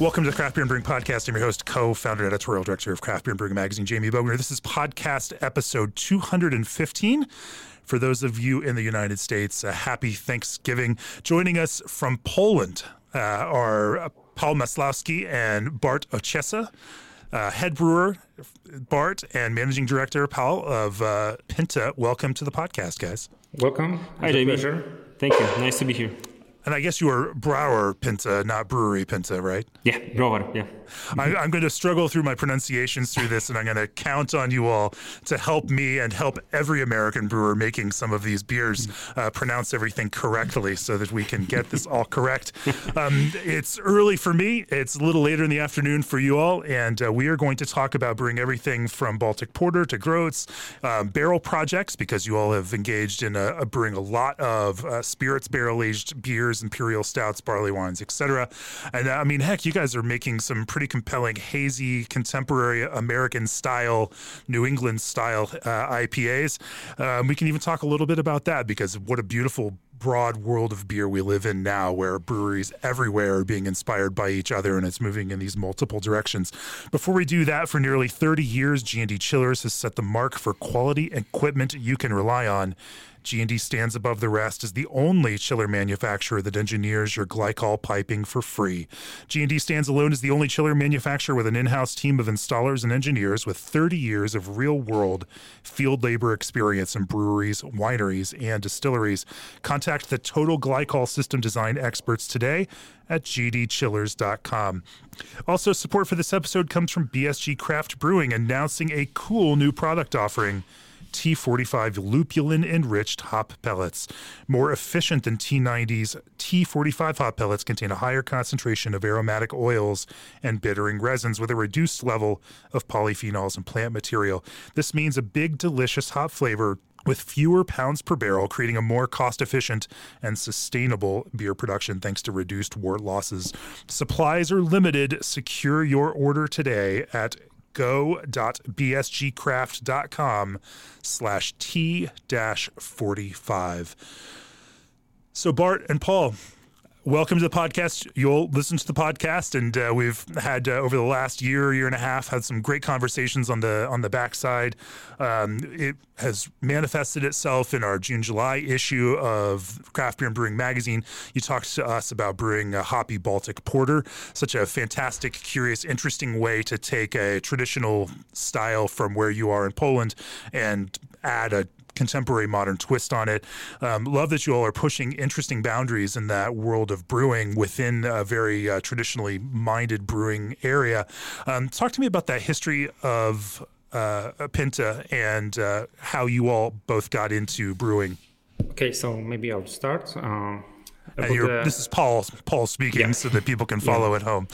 Welcome to the Craft Beer and Brewing Podcast. I'm your host, co-founder, editorial director of Craft Beer and Brewing Magazine, Jamie Bogner. This is podcast episode 215. For those of you in the United States, a happy Thanksgiving. Joining us from Poland uh, are Paul Maslowski and Bart Ochesa. Uh, head brewer Bart and managing director Paul of uh, Pinta. Welcome to the podcast, guys. Welcome. Hi, Jamie. Thank you. Nice to be here. And I guess you are Browar Pinta, not Brewery Pinta, right? Yeah, Browar, yeah. I, am going to struggle through my pronunciations through this, and I'm going to count on you all to help me and help every American brewer making some of these beers uh, pronounce everything correctly so that we can get this all correct. Um, it's early for me, it's a little later in the afternoon for you all, and uh, we are going to talk about brewing everything from Baltic Porter to Groats, um, barrel projects, because you all have engaged in a, a brewing a lot of uh, spirits barrel aged beers, imperial stouts, barley wines, etc. And uh, I mean, heck, you guys are making some pretty pretty compelling, hazy, contemporary American style, New England style uh, IPAs. Um, we can even talk a little bit about that because what a beautiful broad world of beer we live in now where breweries everywhere are being inspired by each other and it's moving in these multiple directions. Before we do that, for nearly 30 years, G&D Chillers has set the mark for quality equipment you can rely on. G&D stands above the rest as the only chiller manufacturer that engineers your glycol piping for free. G&D stands alone as the only chiller manufacturer with an in-house team of installers and engineers with 30 years of real-world field labor experience in breweries, wineries, and distilleries. Contact the Total Glycol System Design experts today at gdchillers.com. Also, support for this episode comes from BSG Craft Brewing announcing a cool new product offering. T45 lupulin enriched hop pellets. More efficient than T90's T45 hop pellets contain a higher concentration of aromatic oils and bittering resins with a reduced level of polyphenols and plant material. This means a big, delicious hop flavor with fewer pounds per barrel, creating a more cost efficient and sustainable beer production thanks to reduced wort losses. Supplies are limited. Secure your order today at go.bsgcraft.com slash T dash 45. So Bart and Paul, welcome to the podcast. You'll listen to the podcast, and uh, we've had uh, over the last year, year and a half, had some great conversations on the on the backside. Um, it has manifested itself in our June July issue of Craft Beer and Brewing magazine. You talked to us about brewing a hoppy Baltic porter, such a fantastic, curious, interesting way to take a traditional style from where you are in Poland and add a contemporary modern twist on it. Um, love that you all are pushing interesting boundaries in that world of brewing within a very uh, traditionally minded brewing area. Um, talk to me about that history of uh, Pinta and uh, how you all both got into brewing. Okay, so maybe I'll start. Uh, the, this is Paul. Paul speaking, yeah. so that people can follow yeah. at home.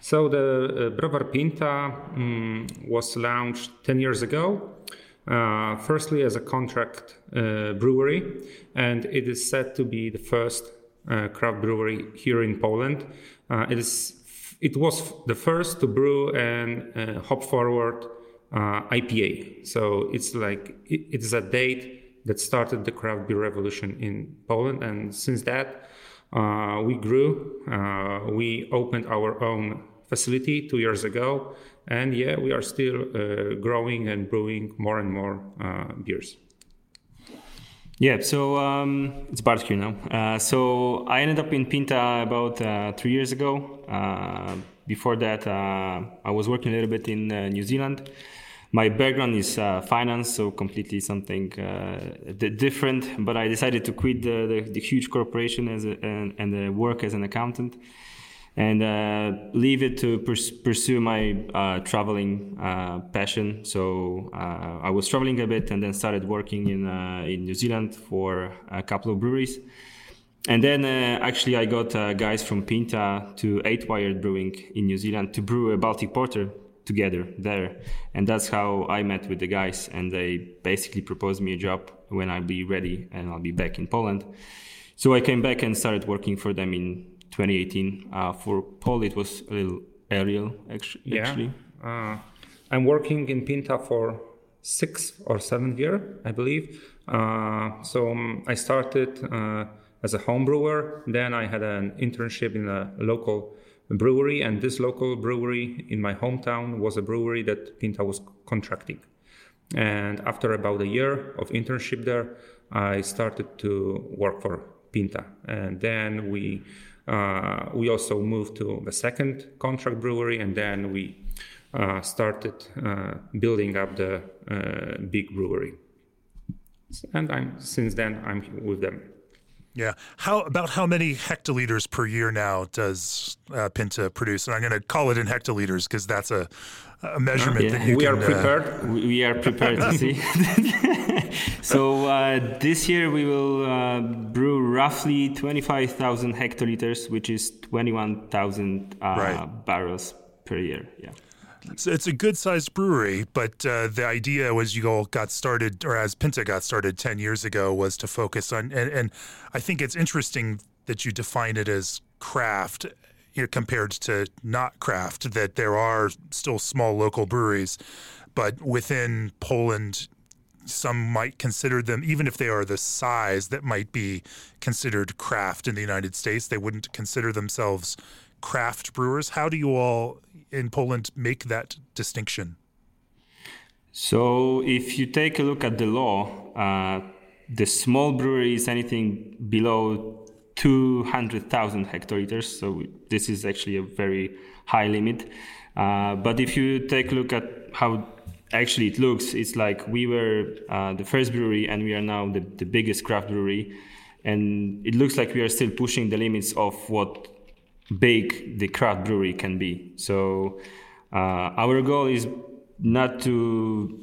So the uh, Pinta um, was launched ten years ago uh, firstly, as a contract uh, brewery, and it is said to be the first uh, craft brewery here in Poland. Uh, it is. It was the first to brew an uh, hop forward uh, IPA. So it's like it, it is a date that started the craft beer revolution in Poland, and since that we grew. we opened our own facility two years ago and yeah, we are still uh, growing and brewing more and more uh, beers. Yeah, so um, it's Bart here now. Uh, so I ended up in Pinta about uh, three years ago. Uh, before that, uh, I was working a little bit in New Zealand. My background is finance, so completely something different. But I decided to quit the, the, the huge corporation as a, and, and work as an accountant and uh, leave it to pers- pursue my uh, traveling uh, passion. So uh, I was traveling a bit and then started working in uh, in New Zealand for a couple of breweries. And then uh, actually I got guys from Pinta to Eight Wired Brewing in New Zealand to brew a Baltic Porter. together there, and that's how I met with the guys, and they basically proposed me a job when I'll be ready and I'll be back in Poland. So I came back and started working for them in 2018. Uh, for Paul, it was a little aerial actually. Yeah. Uh, I'm working in Pinta for six or seven year, I believe. Uh, so um, I started uh, as a home brewer. Then I had an internship in a local brewery, and this local brewery in my hometown was a brewery that Pinta was contracting. And after about a year of internship there, I started to work for Pinta, and then we uh, we also moved to the second contract brewery, and then we uh, started uh, building up the uh, big brewery. And I'm since then I'm with them. Yeah. How about how many hectoliters per year now does uh, Pinta produce? And I'm going to call it in hectoliters because that's a, a measurement yeah. that you we can, are prepared. we are prepared to see. so uh, this year we will uh, brew roughly 25,000 hectoliters, which is 21,000 uh, right. barrels per year. Yeah. So it's a good sized brewery, but uh, the idea was you all got started, or as Pinta got started 10 years ago, was to focus on, and, and I think it's interesting that you define it as craft you know, compared to not craft, that there are still small local breweries, but within Poland, some might consider them, even if they are the size that might be considered craft in the United States, they wouldn't consider themselves craft brewers. How do you all in Poland make that distinction? So, if you take a look at the law, uh, the small brewery is anything below 200,000 hectoliters. So, this is actually a very high limit. Uh, but if you take a look at how actually it looks, it's like we were uh, the first brewery and we are now the, the biggest craft brewery. And it looks like we are still pushing the limits of what big the craft brewery can be. So uh, our goal is not to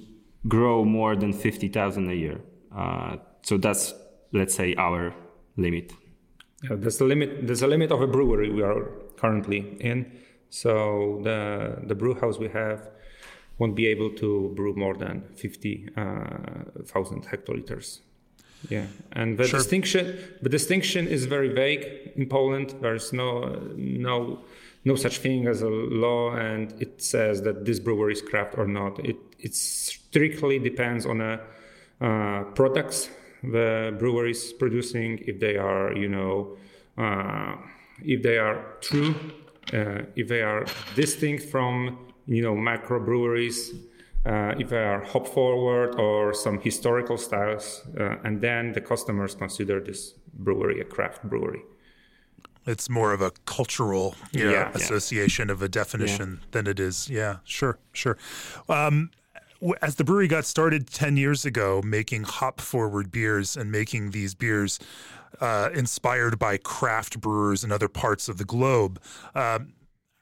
grow more than 50,000 a year. Uh, so that's, let's say, our limit. Yeah, there's a limit. There's a limit of a brewery we are currently in. So the the brew house we have won't be able to brew more than 50,000 uh, hectoliters yeah, and the sure. distinction the distinction is very vague in Poland. There's no no no such thing as a law, and it says that this brewery is craft or not. It it strictly depends on a uh, products the brewery is producing. If they are you know uh, if they are true, uh, if they are distinct from you know macro breweries uh, if they are hop forward or some historical styles, uh, and then the customers consider this brewery a craft brewery. It's more of a cultural you know, association yeah. of a definition yeah. than it is. Yeah, sure, sure. Um, as the brewery got started 10 years ago, making hop forward beers and making these beers uh, inspired by craft brewers in other parts of the globe. Um,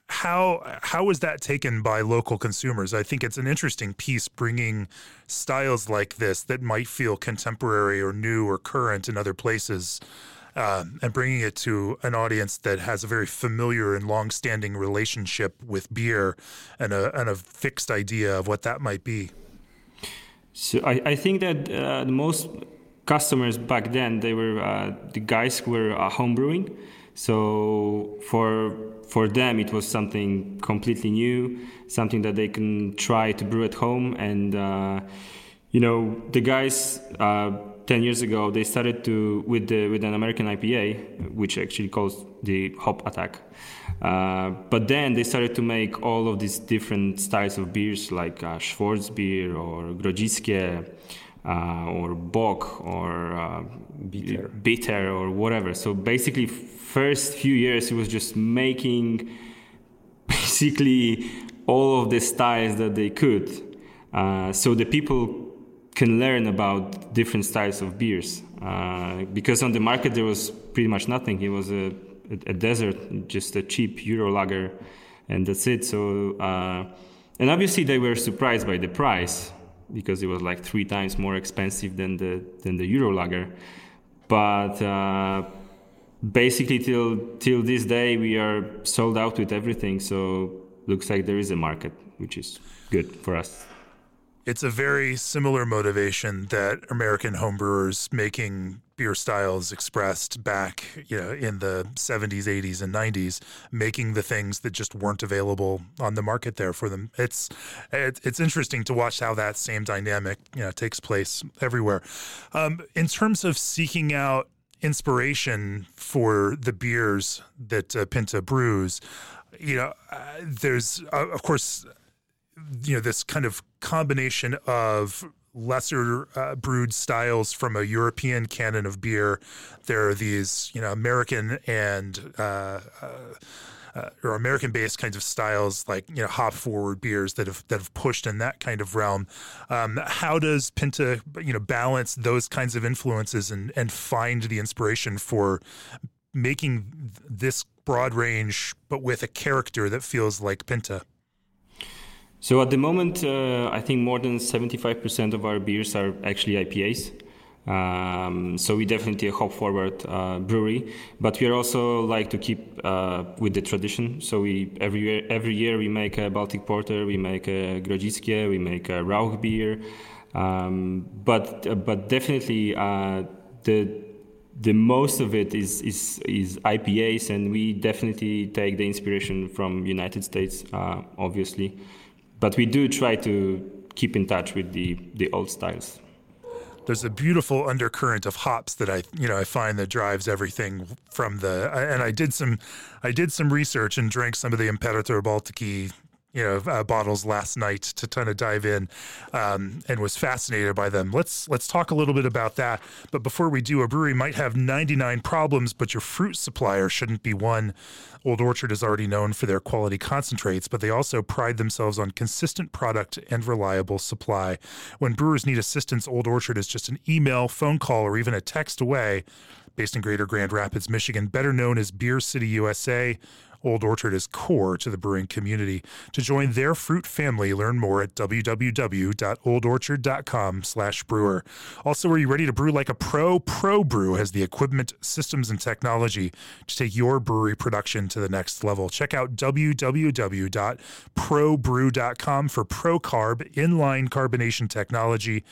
how how was that taken by local consumers? I think it's an interesting piece bringing styles like this that might feel contemporary or new or current in other places, uh, and bringing it to an audience that has a very familiar and long-standing relationship with beer and a and a fixed idea of what that might be. So I, I think that uh, the most customers back then they were uh, the guys who were uh, homebrewing. So for for them it was something completely new, something that they can try to brew at home. And uh, you know, the guys uh, ten years ago they started to with the with an American IPA, which actually calls the Hop Attack. Uh, but then they started to make all of these different styles of beers like uh, Schwarzbier or Grodziskie. Uh, or bock or uh, bitter. bitter or whatever. So basically, first few years, it was just making basically all of the styles that they could, uh, so the people can learn about different styles of beers. Uh, because on the market there was pretty much nothing. It was a, a, a desert, just a cheap Euro lager, and that's it. So, uh, and obviously they were surprised by the price because it was like three times more expensive than the than the Euro lager. But uh, basically till till this day we are sold out with everything so looks like there is a market which is good for us it's a very similar motivation that American homebrewers making beer styles expressed back, you know, in the 70s, 80s, and 90s, making the things that just weren't available on the market there for them. It's it's interesting to watch how that same dynamic, you know, takes place everywhere. Um, in terms of seeking out inspiration for the beers that uh, Pinta brews, you know, uh, there's uh, of course you know this kind of combination of lesser uh, brewed styles from a European canon of beer. There are these, you know, American and uh, uh, uh or American-based kinds of styles, like you know, hop-forward beers that have that have pushed in that kind of realm. Um, how does Pinta, you know, balance those kinds of influences and and find the inspiration for making this broad range, but with a character that feels like Pinta? So at the moment, uh, I think more than 75% of our beers are actually IPAs. Um, so we definitely a hop forward uh, brewery, but we also like to keep uh, with the tradition. So we every year, every year we make a Baltic Porter, we make a Grodziskie, we make a Rauch beer, um, but but definitely uh, the the most of it is, is is IPAs, and we definitely take the inspiration from United States, uh, obviously. But we do try to keep in touch with the the old styles there's a beautiful undercurrent of hops that I you know I find that drives everything from the and I did some I did some research and drank some of the Imperator Bałtycki you know uh, bottles last night to kind of dive in um, and was fascinated by them. Let's let's talk a little bit about that. But before we do, a brewery might have 99 problems, but your fruit supplier shouldn't be one. Old Orchard is already known for their quality concentrates, but they also pride themselves on consistent product and reliable supply. When brewers need assistance, Old Orchard is just an email, phone call, or even a text away. Based in Greater Grand Rapids, Michigan, better known as Beer City USA, Old Orchard is core to the brewing community. To join their fruit family, learn more at www.oldorchard.com/brewer. Also, are you ready to brew like a pro? Pro Brew has the equipment, systems, and technology to take your brewery production to the next level. Check out www.probrew.com for Pro Carb inline carbonation technology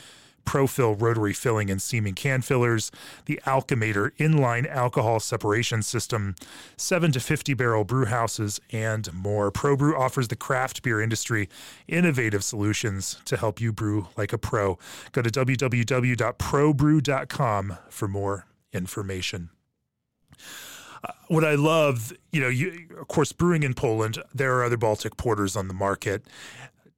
Profill rotary filling and seaming can fillers, the Alchemator inline alcohol separation system, 7 to 50 barrel brew houses, and more. ProBrew offers the craft beer industry innovative solutions to help you brew like a pro. Go to www.probrew.com for more information uh, what I love, you know, you, of course, brewing in Poland, there are other Baltic porters on the market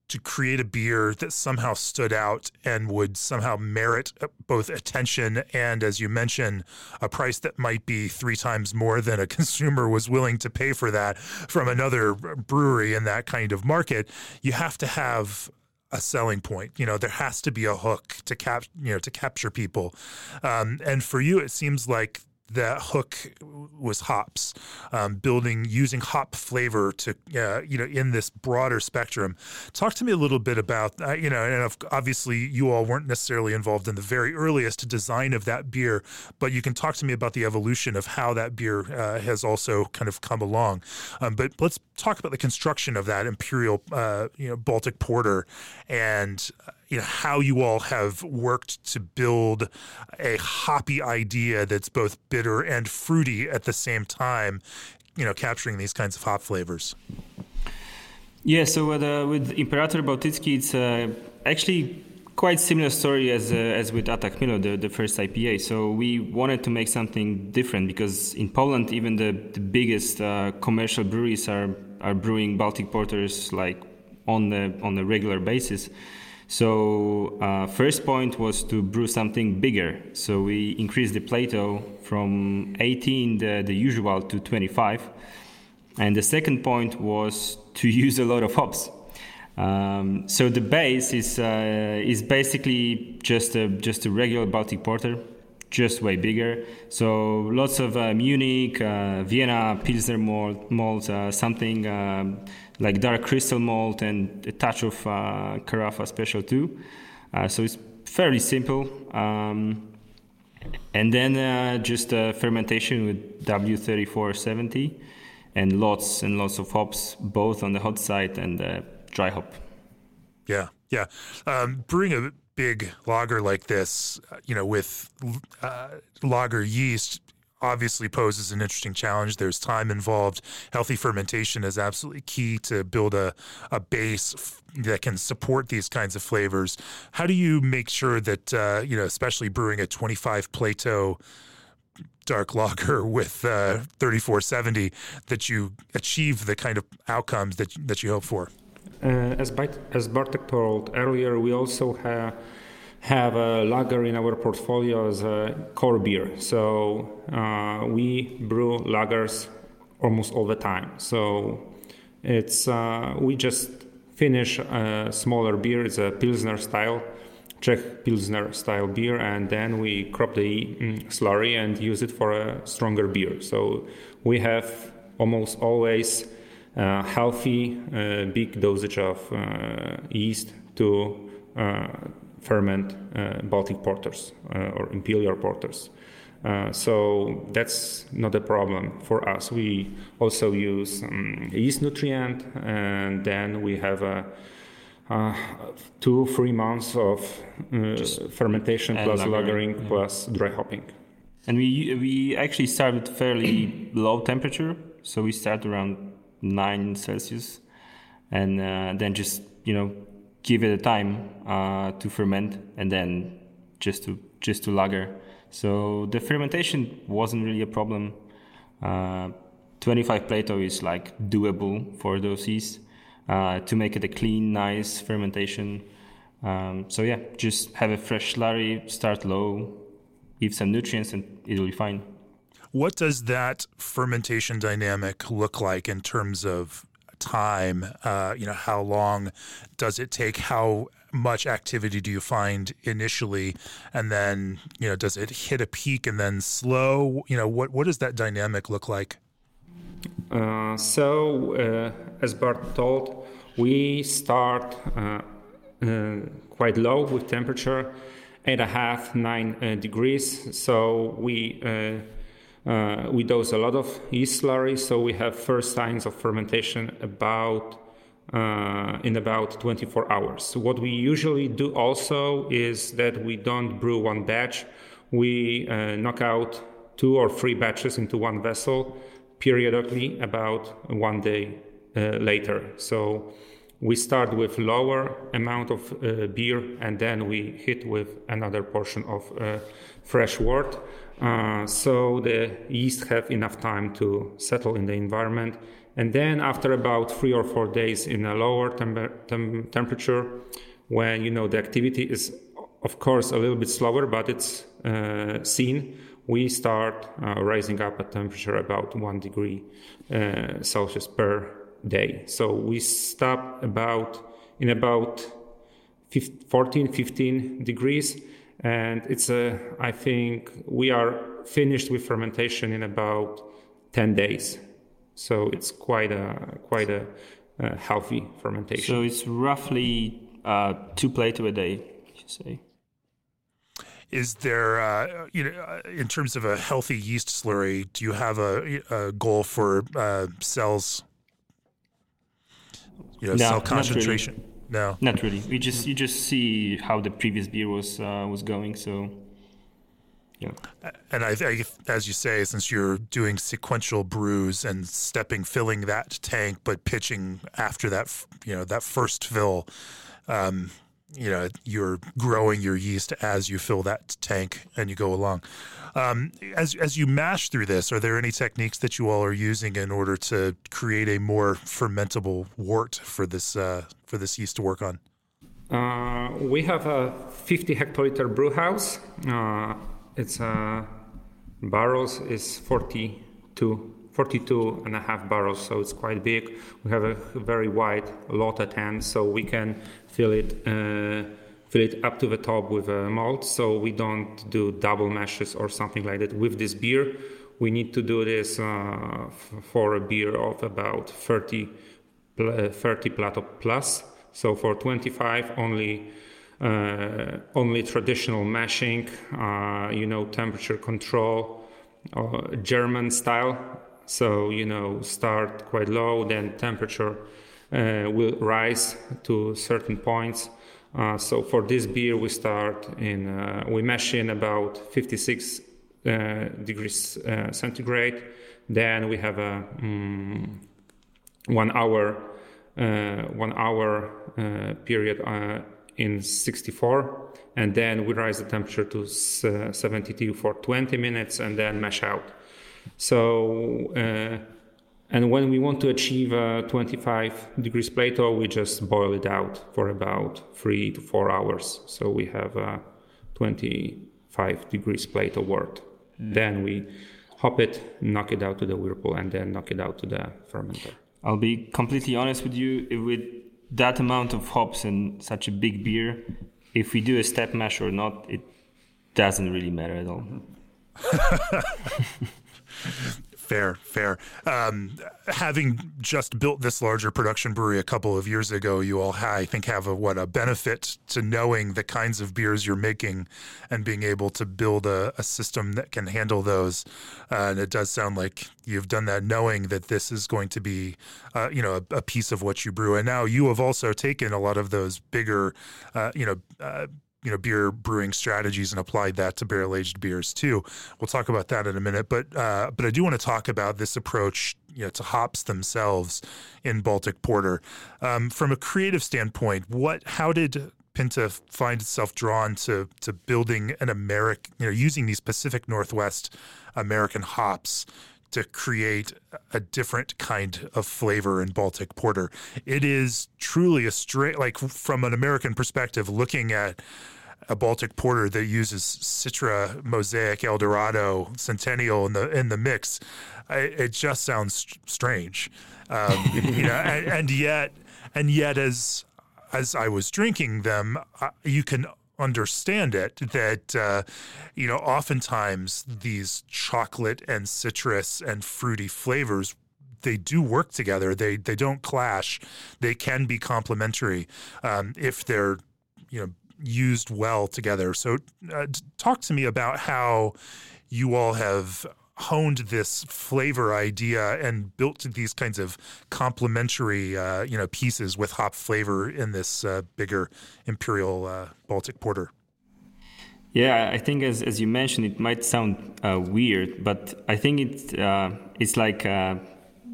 to create a beer that somehow stood out and would somehow merit both attention and, as you mentioned, a price that might be three times more than a consumer was willing to pay for that from another brewery in that kind of market, you have to have a selling point. You know, there has to be a hook to cap, you know, to capture people. Um, and for you, it seems like that hook was hops, um, building using hop flavor to uh, you know in this broader spectrum. Talk to me a little bit about uh, you know, and obviously you all weren't necessarily involved in the very earliest design of that beer, but you can talk to me about the evolution of how that beer uh, has also kind of come along. Um, but let's talk about the construction of that imperial uh, you know Baltic porter and you know how you all have worked to build a hoppy idea that's both bitter and fruity at the same time you know capturing these kinds of hop flavors yeah so with, uh, with imperator bałtycki it's uh, actually quite similar story as uh, as with Atak Chmielu, the, the first IPA. So we wanted to make something different because in Poland, even the, the biggest uh, commercial breweries are are brewing Baltic porters like on the on a regular basis. So uh, first point was to brew something bigger. So we increased the plato from 18, the, the usual, to 25. And the second point was to use a lot of hops. Um, so the base is uh, is basically just a just a regular Baltic porter, just way bigger. So lots of uh, Munich, uh, Vienna, Pilsner malt, malt uh, something um, like dark crystal malt and a touch of uh, Carafa Special II. Uh, so it's fairly simple. Um, and then uh, just uh, fermentation with W3470 and lots and lots of hops, both on the hot side and dry hop. Yeah, yeah. Um, brewing a big lager like this, you know, with uh, lager yeast, obviously poses an interesting challenge. There's time involved. Healthy fermentation is absolutely key to build a, a base f- that can support these kinds of flavors. How do you make sure that, uh, you know, especially brewing a 25 Plato dark lager with uh, 3470, that you achieve the kind of outcomes that, that you hope for? Uh, as, as Bartek told earlier, we also have have a lager in our portfolio as a core beer. So uh, we brew lagers almost all the time. So it's uh, we just finish a smaller beer. It's a pilsner style, Czech pilsner style beer, and then we crop the mm, slurry and use it for a stronger beer. So we have almost always healthy, uh, big dosage of uh, yeast to uh, ferment uh, Baltic porters uh, or imperial porters. Uh, so that's not a problem for us. We also use um, yeast nutrient, and then we have a uh, two three months of uh, fermentation plus lagering yeah. plus dry hopping. And we we actually start with fairly low temperature, so we start around nine Celsius, and uh, then just you know give it a time uh, to ferment and then just to just to lager. So the fermentation wasn't really a problem. Uh, 25 Plato is like doable for those yeast uh, to make it a clean, nice fermentation. Um, so yeah, just have a fresh slurry, start low, give some nutrients, and it'll be fine. What does that fermentation dynamic look like in terms of time? Uh, you know, how long does it take? How much activity do you find initially, and then you know, does it hit a peak and then slow? You know, what what does that dynamic look like? Uh, so, uh, as Bart told, we start uh, uh, quite low with temperature, eight and a half, nine uh, degrees. So we uh, we dose a lot of yeast slurry, so we have first signs of fermentation about uh, in about 24 hours. What we usually do also is that we don't brew one batch. We uh, knock out two or three batches into one vessel periodically about one day uh, later. So we start with lower amount of uh, beer and then we hit with another portion of uh, fresh wort uh, so the yeast have enough time to settle in the environment. And then after about three or four days in a lower tem- tem- temperature, when you know the activity is of course a little bit slower, but it's uh, seen, we start uh, rising up at temperature about one degree uh, Celsius per day. So we stop about in about 15, 14, 15 degrees and it's a i think we are finished with fermentation in about 10 days. So it's quite a quite a, a healthy fermentation. So it's roughly uh, two plato a day you say. Is there uh, you know uh, in terms of a healthy yeast slurry do you have a, a goal for uh, cells? You know no, cell concentration no, not really. We just you just see how the previous beer was uh, was going. So, yeah. And I, I, as you say, since you're doing sequential brews and stepping, filling that tank, but pitching after that, you know, that first fill, um, you know, you're growing your yeast as you fill that tank and you go along. Um, as as you mash through this, are there any techniques that you all are using in order to create a more fermentable wort for this uh, for this yeast to work on? Uh, we have a 50 hectoliter brew house. Uh, it's uh, barrels is 42 42 and a half barrels, so it's quite big. We have a very wide lot at hand, so we can fill it uh, fill it up to the top with a malt. So we don't do double mashes or something like that with this beer. We need to do this uh, f- for a beer of about 30, uh, 30 plato plus. So for 25, only uh, only traditional mashing, uh, you know, temperature control, uh, German style. So you know, start quite low, then temperature uh, will rise to certain points. Uh, so for this beer, we start in uh, we mesh in about 56 uh, degrees uh, centigrade. Then we have a um, one hour one hour period in 64 and then we raise the temperature to 72 for 20 minutes and then mash out so uh, and when we want to achieve a 25 degrees Plato, we just boil it out for about three to four hours. So we have a 25 degrees Plato wort. Mm. Then we hop it, knock it out to the whirlpool, and then knock it out to the fermenter. I'll be completely honest with you. With that amount of hops and such a big beer, if we do a step mash or not, it doesn't really matter at all. Fair, fair. Um, having just built this larger production brewery a couple of years ago, you all, I think, have a what a benefit to knowing the kinds of beers you're making and being able to build a, a system that can handle those. Uh, and it does sound like you've done that, knowing that this is going to be, uh, you know, a, a, piece of what you brew. And now you have also taken a lot of those bigger, uh, you know uh, you know beer brewing strategies and applied that to barrel aged beers too. We'll talk about that in a minute, but uh, but I do want to talk about this approach you know to hops themselves in Baltic Porter um, from a creative standpoint. What how did Pinta find itself drawn to to building an American you know using these Pacific Northwest American hops to create a different kind of flavor in Baltic Porter. It is truly a straight, like from an American perspective, looking at a Baltic Porter that uses Citra, Mosaic, Eldorado, Centennial in the in the mix. it just sounds strange, um, you know, and, and, yet, and yet, as as I was drinking them, you can understand it that uh, you know oftentimes these chocolate and citrus and fruity flavors they do work together. They they don't clash. They can be complementary um, if they're you know used well together. So uh, talk to me about how you all have honed this flavor idea and built these kinds of complementary, uh, you know, pieces with hop flavor in this uh, bigger imperial uh, Baltic porter. Yeah, I think as, as you mentioned, it might sound uh, weird, but I think it uh, it's like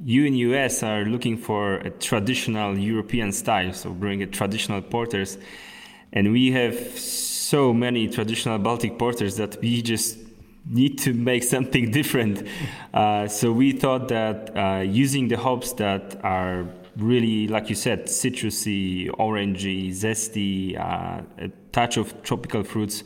you in US are looking for a traditional European style, so bring a traditional porters, and we have so many traditional Baltic porters that we just need to make something different. Uh, so we thought that uh, using the hops that are really, like you said, citrusy, orangey, zesty, uh, a touch of tropical fruits,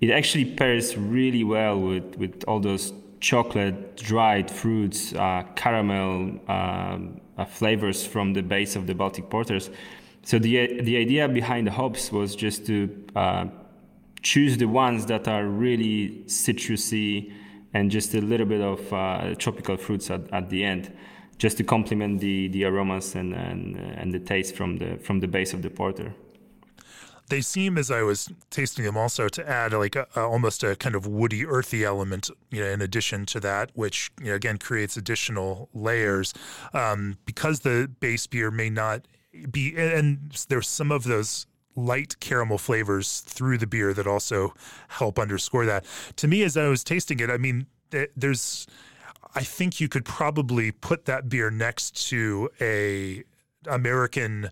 it actually pairs really well with, with all those chocolate, dried fruits, uh, caramel um, uh, flavors from the base of the Baltic porters. So the the idea behind the hops was just to uh, choose the ones that are really citrusy and just a little bit of uh, tropical fruits at, at the end just to complement the, the aromas and, and, and the taste from the from the base of the porter. They seem as I was tasting them also to add like a, a, almost a kind of woody earthy element you know in addition to that which you know, again creates additional layers. Um, because the base beer may not be and there's some of those light caramel flavors through the beer that also help underscore that. To me, as I was tasting it, I mean, there's, I think you could probably put that beer next to a American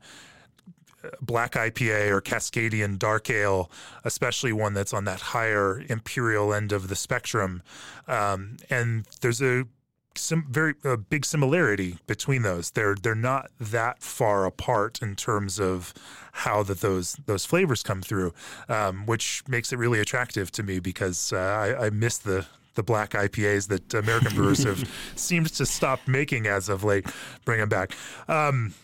uh, black IPA or Cascadian dark ale, especially one that's on that higher imperial end of the spectrum. Um, and there's a some very a big similarity between those. They're they're not that far apart in terms of how that those those flavors come through, um, which makes it really attractive to me because uh, I, I miss the the black IPAs that American brewers have seemed to stop making as of late. Bring them back. Um,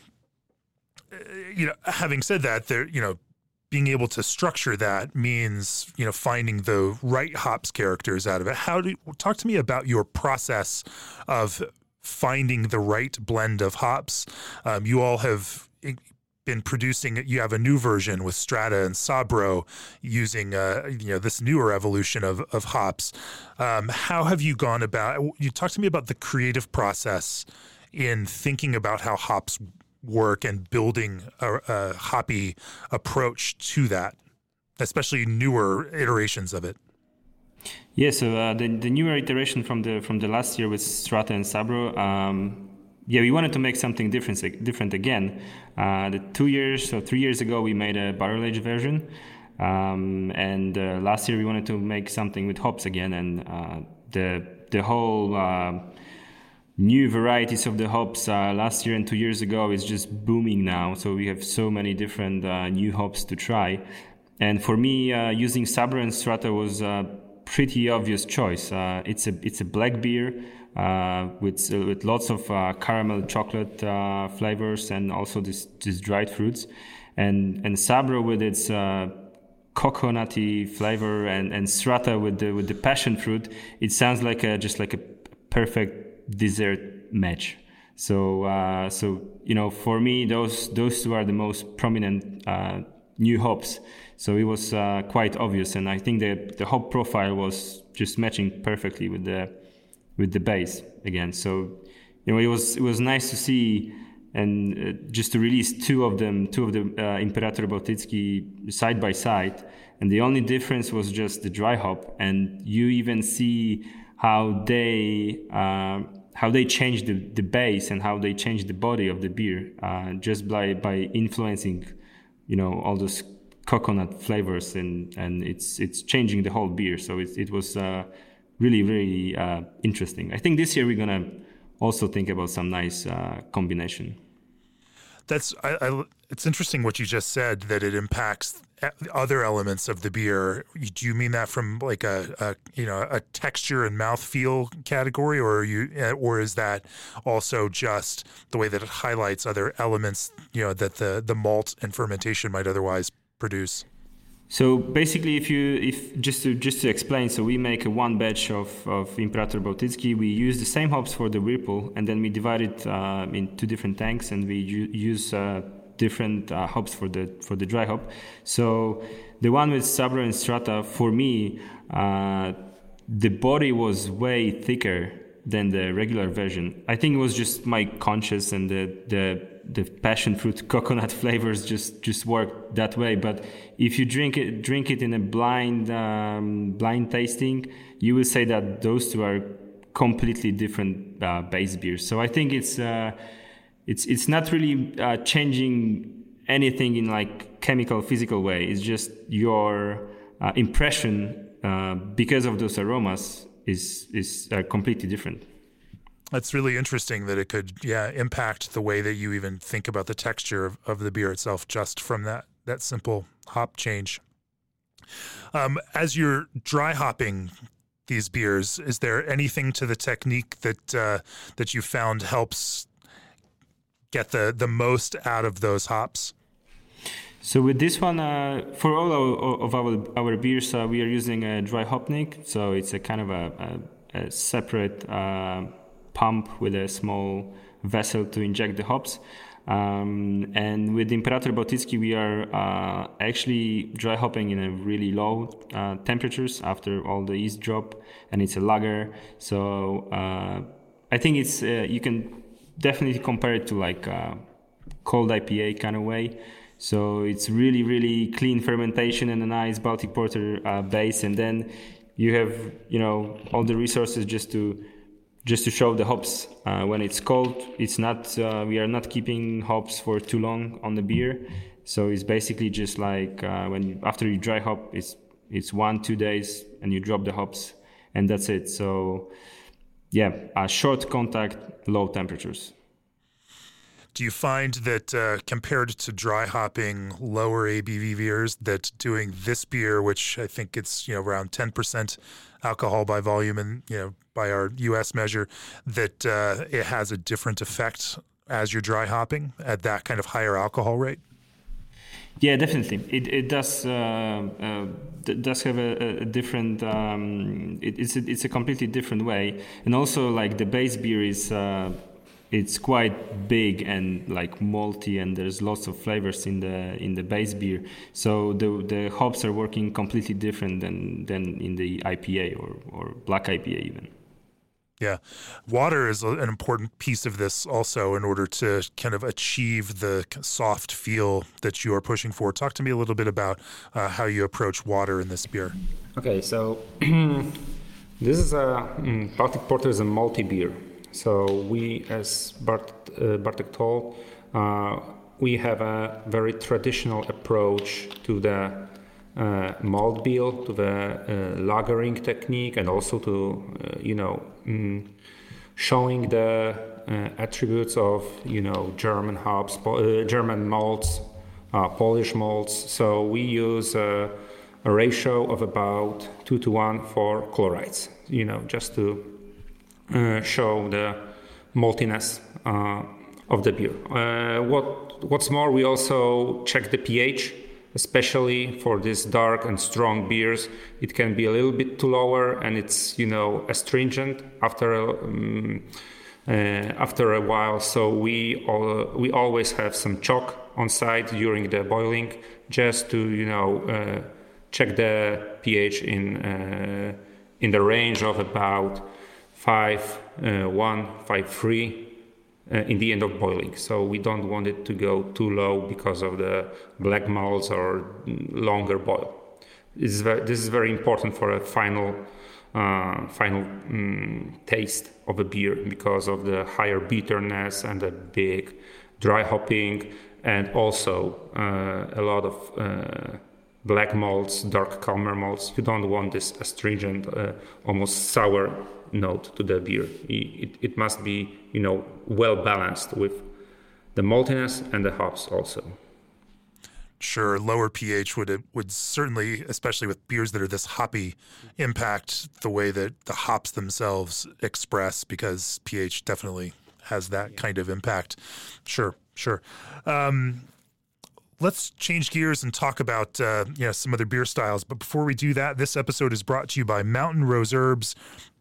you know, having said that, there you know being able to structure that means you know finding the right hops characters out of it. How do talk to me about your process of finding the right blend of hops. Um, you all have been producing you have a new version with strata and sabro using uh, you know this newer evolution of, of hops. Um, how have you gone about you talk to me about the creative process in thinking about how hops work and building a, a hoppy approach to that, especially newer iterations of it? Yeah, so uh, the, the newer iteration from the from the last year with Strata and Sabro, um, yeah, we wanted to make something different different again. Uh, the two years or three years ago, we made a barrel aged version, um, and uh, last year we wanted to make something with hops again. And uh, the the whole uh, new varieties of the hops uh, last year and two years ago is just booming now. So we have so many different uh, new hops to try. And for me, uh, using Sabro and Strata was a pretty obvious choice. Uh, it's a it's a black beer uh, with uh, with lots of caramel chocolate flavors and also this this dried fruits. And and Sabro with its coconutty flavor and, and strata with the with the passion fruit, it sounds like a, just like a perfect dessert match. So uh, so you know for me those those two are the most prominent uh, new hops. So it was uh, quite obvious, and I think the the hop profile was just matching perfectly with the with the base again. So you know it was it was nice to see and uh, just to release two of them, two of the uh, Imperator Bałtycki side by side, and the only difference was just the dry hop, and you even see how they uh, how they change the, the base and how they change the body of the beer uh, just by by influencing, you know, all those coconut flavors and and it's it's changing the whole beer. So it it was uh, really really uh, interesting. I think this year we're gonna also think about some nice combination that's I, I, it's interesting what you just said that it impacts other elements of the beer. Do you mean that from like a, a you know a texture and mouthfeel category, or you eh, or is that also just the way that it highlights other elements you know that the the malt and fermentation might otherwise produce? So basically, if you if just to just to explain, so we make a one batch of, of Imperator Bałtycki. We use the same hops for the Whirlpool, and then we divide it uh, in two different tanks, and we u- use uh, different uh, hops for the for the dry hop. So the one with Sabro and Strata, for me, uh, the body was way thicker than the regular version. I think it was just my conscious and the the the passion fruit coconut flavors just just work that way. But if you drink it drink it in a blind um, blind tasting, you will say that those two are completely different uh, base beers. So I think it's uh, it's it's not really uh, changing anything in like chemical physical way. It's just your uh, impression uh, because of those aromas is is uh, completely different. That's really interesting that it could, yeah, impact the way that you even think about the texture of, of the beer itself just from that that simple hop change. Um, as you're dry hopping these beers, is there anything to the technique that uh, that you found helps get the the most out of those hops? So with this one, uh, for all our, of our our beers, uh, we are using a dry hopnik. So it's a kind of a, a, a separate uh, pump with a small vessel to inject the hops. Um, and with Imperator Bałtycki, we are uh, actually dry hopping in a really low uh, temperatures after all the yeast drop, and it's a lager. So uh, I think it's you can definitely compare it to like uh, cold IPA kind of way. So it's really really clean fermentation and a nice Baltic Porter uh, base, and then you have you know all the resources just to just to show the hops uh, when it's cold. It's not uh, we are not keeping hops for too long on the beer. So it's basically just like uh, when after you dry hop it's it's one two days and you drop the hops and that's it. So yeah a short contact low temperatures do you find that uh, compared to dry hopping lower ABV beers, that doing this beer, which I think it's you know around ten percent alcohol by volume, and you know by our U.S. measure, that uh, it has a different effect as you're dry hopping at that kind of higher alcohol rate? Yeah, definitely. It it does uh, uh, does have a, a different. Um, it, it's a, it's a completely different way, and also like the base beer is. Uh, it's quite big and like malty and there's lots of flavors in the in the base beer so the the hops are working completely different than than in the IPA or or black IPA even Yeah. Water is an important piece of this also in order to kind of achieve the soft feel that you are pushing for. Talk to me a little bit about uh, how you approach water in this beer. Okay, so this is a um, Baltic Porter is a multi beer. So we, as Bart, uh, Bartek told, uh, we have a very traditional approach to the malt bill, to the uh, lagering technique, and also to uh, you know mm, showing the uh, attributes of you know German hops, uh, German malts, uh, Polish malts. So we use a, ratio of about two to one for chlorides. You know, just to show the maltiness of the beer. what what's more, we also check the pH especially for these dark and strong beers it can be a little bit too lower and it's you know astringent after a, um, uh, after a while. So we all, we always have some chalk on site during the boiling just to you know uh, check the pH in uh, in the range of about 5 uh, 1 5 3 uh, in the end of boiling. So we don't want it to go too low because of the black malts or longer boil. This is very, this is very important for a final uh, final um, taste of a beer because of the higher bitterness and the big dry hopping and also uh, a lot of uh, black malts, dark caramel malts. You don't want this astringent, uh, almost sour note to the beer. It, it must be, you know, well balanced with the maltiness and the hops also. Sure, lower pH would would certainly, especially with beers that are this hoppy, impact the way that the hops themselves express because pH definitely has that kind of impact. Sure, sure. Um, let's change gears and talk about uh, you know some other beer styles. But before we do that, this episode is brought to you by Mountain Rose Herbs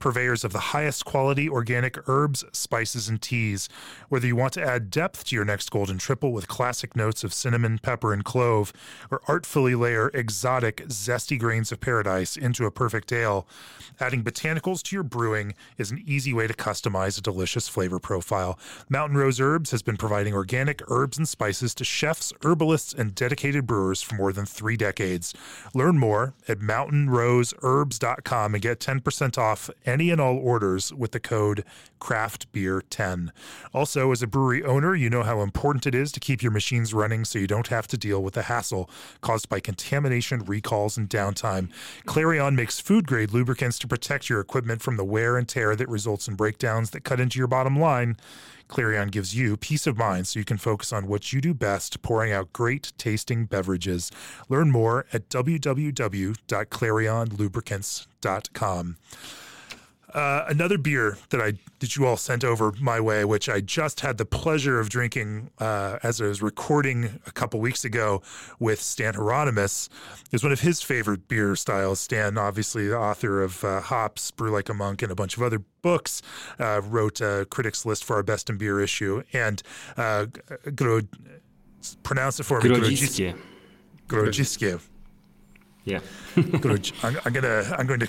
purveyors of the highest quality organic herbs, spices, and teas. Whether you want to add depth to your next golden triple with classic notes of cinnamon, pepper, and clove, or artfully layer exotic, zesty grains of paradise into a perfect ale, adding botanicals to your brewing is an easy way to customize a delicious flavor profile. Mountain Rose Herbs has been providing organic herbs and spices to chefs, herbalists, and dedicated brewers for more than three decades. Learn more at mountainroseherbs.com and get 10% off any and all orders with the code CRAFTBEER10. Also, as a brewery owner, you know how important it is to keep your machines running so you don't have to deal with the hassle caused by contamination, recalls, and downtime. Clarion makes food grade lubricants to protect your equipment from the wear and tear that results in breakdowns that cut into your bottom line. Clarion gives you peace of mind so you can focus on what you do best, pouring out great tasting beverages. Learn more at www.clarionlubricants.com. Uh, another beer that I that you all sent over my way, which I just had the pleasure of drinking uh, as I was recording a couple weeks ago with Stan Hieronymus, is one of his favorite beer styles. Stan, obviously the author of uh, Hops, Brew Like a Monk, and a bunch of other books, uh, wrote a critics list for our best in beer issue, and uh, Gro- pronounce it for me. Grodziskie. Grodziskie. Yeah. I'm, I'm gonna I'm going to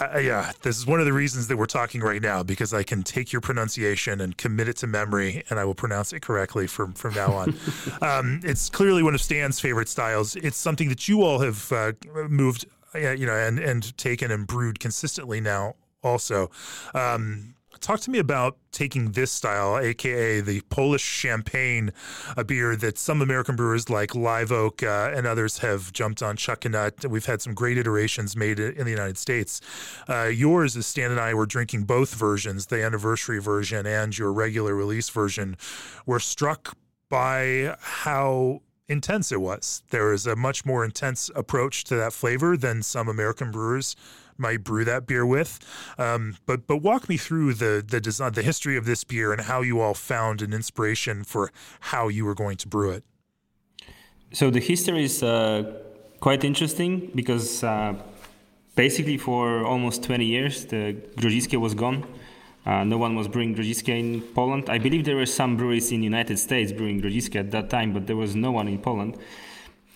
uh, yeah, this is one of the reasons that we're talking right now because I can take your pronunciation and commit it to memory, and I will pronounce it correctly from from now on. um, it's clearly one of Stan's favorite styles. It's something that you all have uh, moved, uh, you know, and and taken and brewed consistently now. Also, um, Talk to me about taking this style, aka the Polish champagne, a beer that some American brewers like Live Oak uh, and others have jumped on. Chuckanut. We've had some great iterations made in the United States. Uh, yours, as Stan and I were drinking both versions, the anniversary version and your regular release version, were struck by how intense it was. There is a much more intense approach to that flavor than some American brewers might brew that beer with. Um, but but walk me through the the design, the history of this beer, and how you all found an inspiration for how you were going to brew it. So the history is uh, quite interesting because uh, basically for almost 20 years the Grodziskie was gone. Uh, no one was brewing Grodziskie in Poland. I believe there were some breweries in the United States brewing Grodziskie at that time, but there was no one in Poland.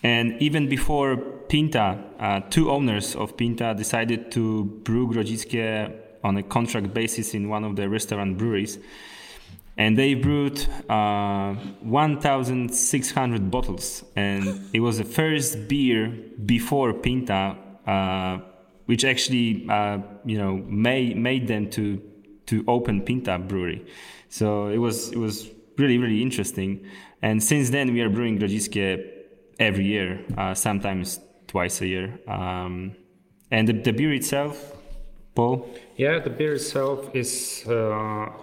And even before Pinta, uh, two owners of Pinta decided to brew Grodziskie on a contract basis in one of the restaurant breweries, and they brewed uh, 1,600 bottles, and it was the first beer before Pinta, uh, which actually uh, you know made made them to to open Pinta Brewery. So it was it was really really interesting, and since then we are brewing Grodziskie every year, uh, sometimes twice a year. Um, and the, the beer itself, Paul? Yeah, the beer itself is uh,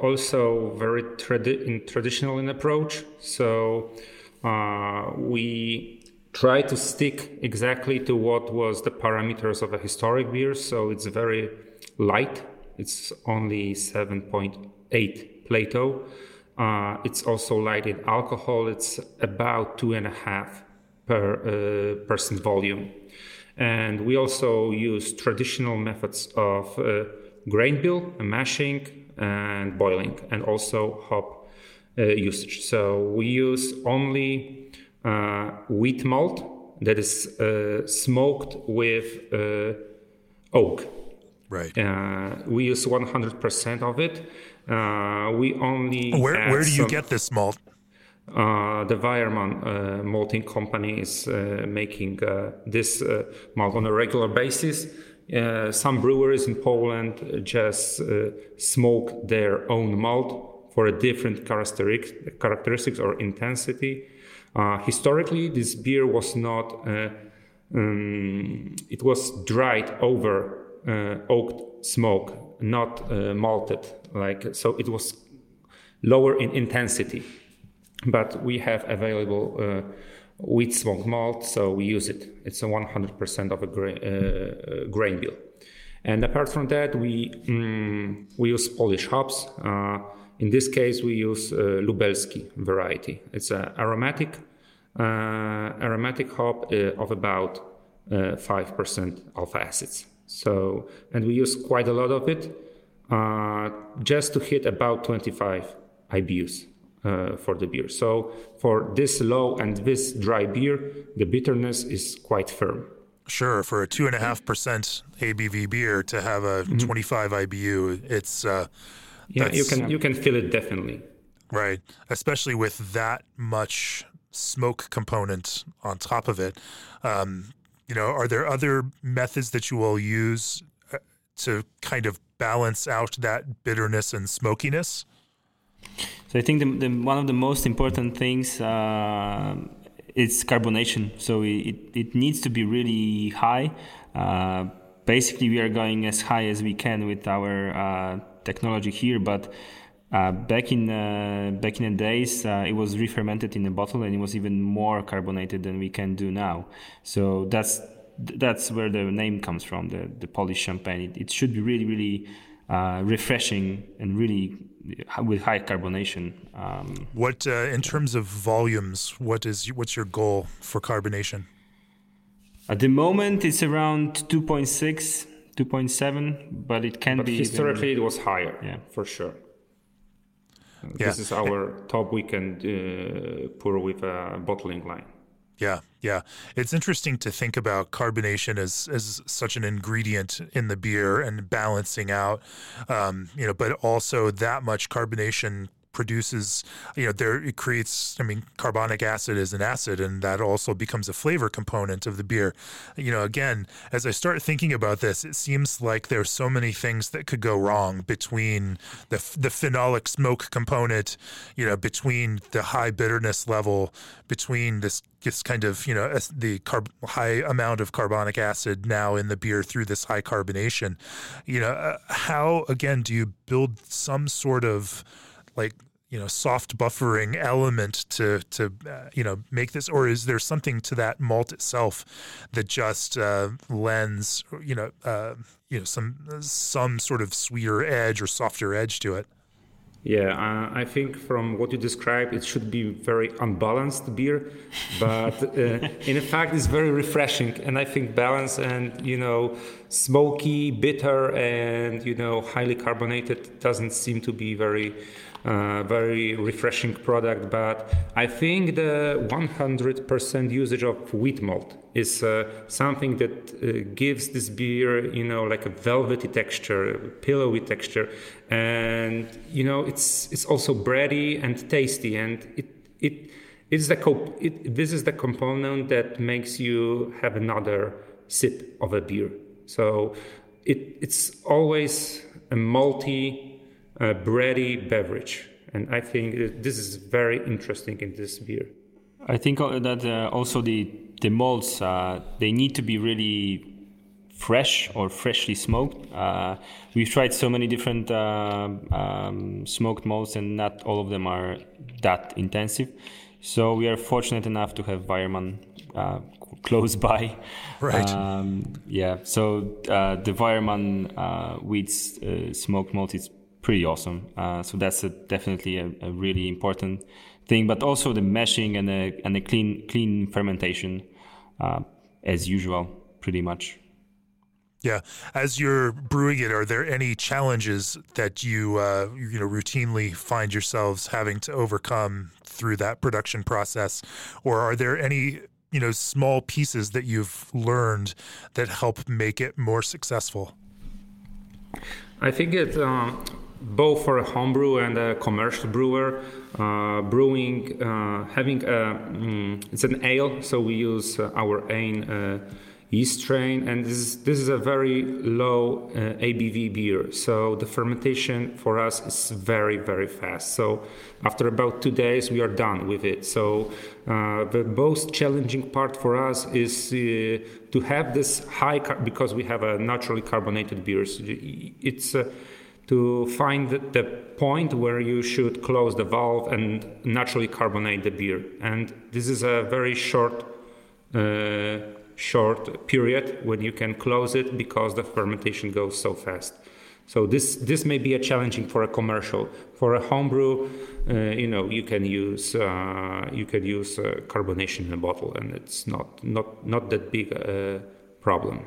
also very tradi- traditional in approach. So uh, we try to stick exactly to what was the parameters of a historic beer. So it's very light. It's only 7.8 Plato. Uh, it's also light in alcohol. It's about two and a half per uh, percent volume. And we also use traditional methods of uh, grain bill, mashing, and boiling, and also hop uh, usage. So we use only uh, wheat malt that is uh, smoked with oak. Right. Uh, we use 100% of it. we only. Where, where do you get this malt? Uh, the Weyermann uh, malting company is uh, making uh, this uh, malt on a regular basis. Uh, some breweries in Poland just smoke their own malt for a different characteristic, characteristics or intensity. historically, this beer was not. Um, it was dried over oak smoke, not malted. Like so, it was lower in intensity but we have available uh, wheat smoked malt, so we use it. It's a 100% of a gra- uh, grain bill. And apart from that, we mm, we use Polish hops. Uh, in this case, we use uh, Lubelski variety. It's an aromatic uh, aromatic hop uh, of about five percent alpha acids. So, and we use quite a lot of it, just to hit about 25 IBUs uh, for the beer. So for this low and this dry beer, the bitterness is quite firm. Sure, for a two and a half percent ABV beer to have a mm-hmm. 25 IBU, it's uh, yeah, you can you can feel it definitely. Right, especially with that much smoke component on top of it. Um, you know, are there other methods that you will use uh, to kind of balance out that bitterness and smokiness? So I think the, the, one of the most important things uh, is carbonation. So it, it needs to be really high. Uh, basically, we are going as high as we can with our uh, technology here, but uh, back in uh, back in the days, uh, it was re-fermented in a bottle, and it was even more carbonated than we can do now. So that's that's where the name comes from, the the Polish champagne. It, it should be really, really refreshing and really with high carbonation. Um, what uh, in terms of volumes? What is what's your goal for carbonation? At the moment, it's around 2.6, 2.7, but it can but be. Historically, even, it was higher. Yeah, for sure. Yeah. This is our top we can uh, pour with a bottling line. Yeah, yeah. It's interesting to think about carbonation as as such an ingredient in the beer and balancing out, um, you know, but also that much carbonation produces, you know, there it creates. I mean, carbonic acid is an acid, and that also becomes a flavor component of the beer. You know, again, as I start thinking about this, it seems like there's so many things that could go wrong between the the phenolic smoke component, you know, between the high bitterness level, between this this kind of you know the carb- high amount of carbonic acid now in the beer through this high carbonation you know uh, how again do you build some sort of like you know soft buffering element to to uh, you know make this or is there something to that malt itself that just uh, lends you know uh, you know some some sort of sweeter edge or softer edge to it yeah, uh, I think from what you described, it should be very unbalanced beer, but uh, in fact, it's very refreshing. And I think balance and you know, smoky, bitter, and you know, highly carbonated doesn't seem to be very uh, very refreshing product. But I think the 100% usage of wheat malt is uh, something that uh, gives this beer, you know, like a velvety texture, pillowy texture, and you know, it's it's also bready and tasty, and it it it's the co- it, this is the component that makes you have another sip of a beer. So it, it's always a malty, uh, bready beverage, and I think this is very interesting in this beer. I think uh, that uh, also the the malts uh, they need to be really fresh or freshly smoked. Uh, we've tried so many different uh, um, smoked malts, and not all of them are that intensive. So we are fortunate enough to have Weyermann uh, close by. Right. Um, yeah. So uh, the Weyermann uh, wheat uh, smoked malt is pretty awesome. Uh, so that's a, definitely a, a, really important thing. But also the mashing and the and the clean clean fermentation, uh, as usual, pretty much. Yeah, as you're brewing it, are there any challenges that you uh, you know routinely find yourselves having to overcome through that production process, or are there any you know small pieces that you've learned that help make it more successful? I think it uh, both for a homebrew and a commercial brewer, uh, brewing uh, having a mm, it's an ale, so we use uh, our own uh, yeast strain, and this is, this is a very low uh, ABV beer. So the fermentation for us is very very fast. So after about two days, we are done with it. So uh, the most challenging part for us is to have this high car- because we have a naturally carbonated beers. It's uh, to find the point where you should close the valve and naturally carbonate the beer, and this is a very short uh, short period when you can close it because the fermentation goes so fast. So this this may be a challenging for a commercial. For a homebrew, uh, you know, you can use uh, you can use uh, carbonation in a bottle, and it's not not not that big a problem.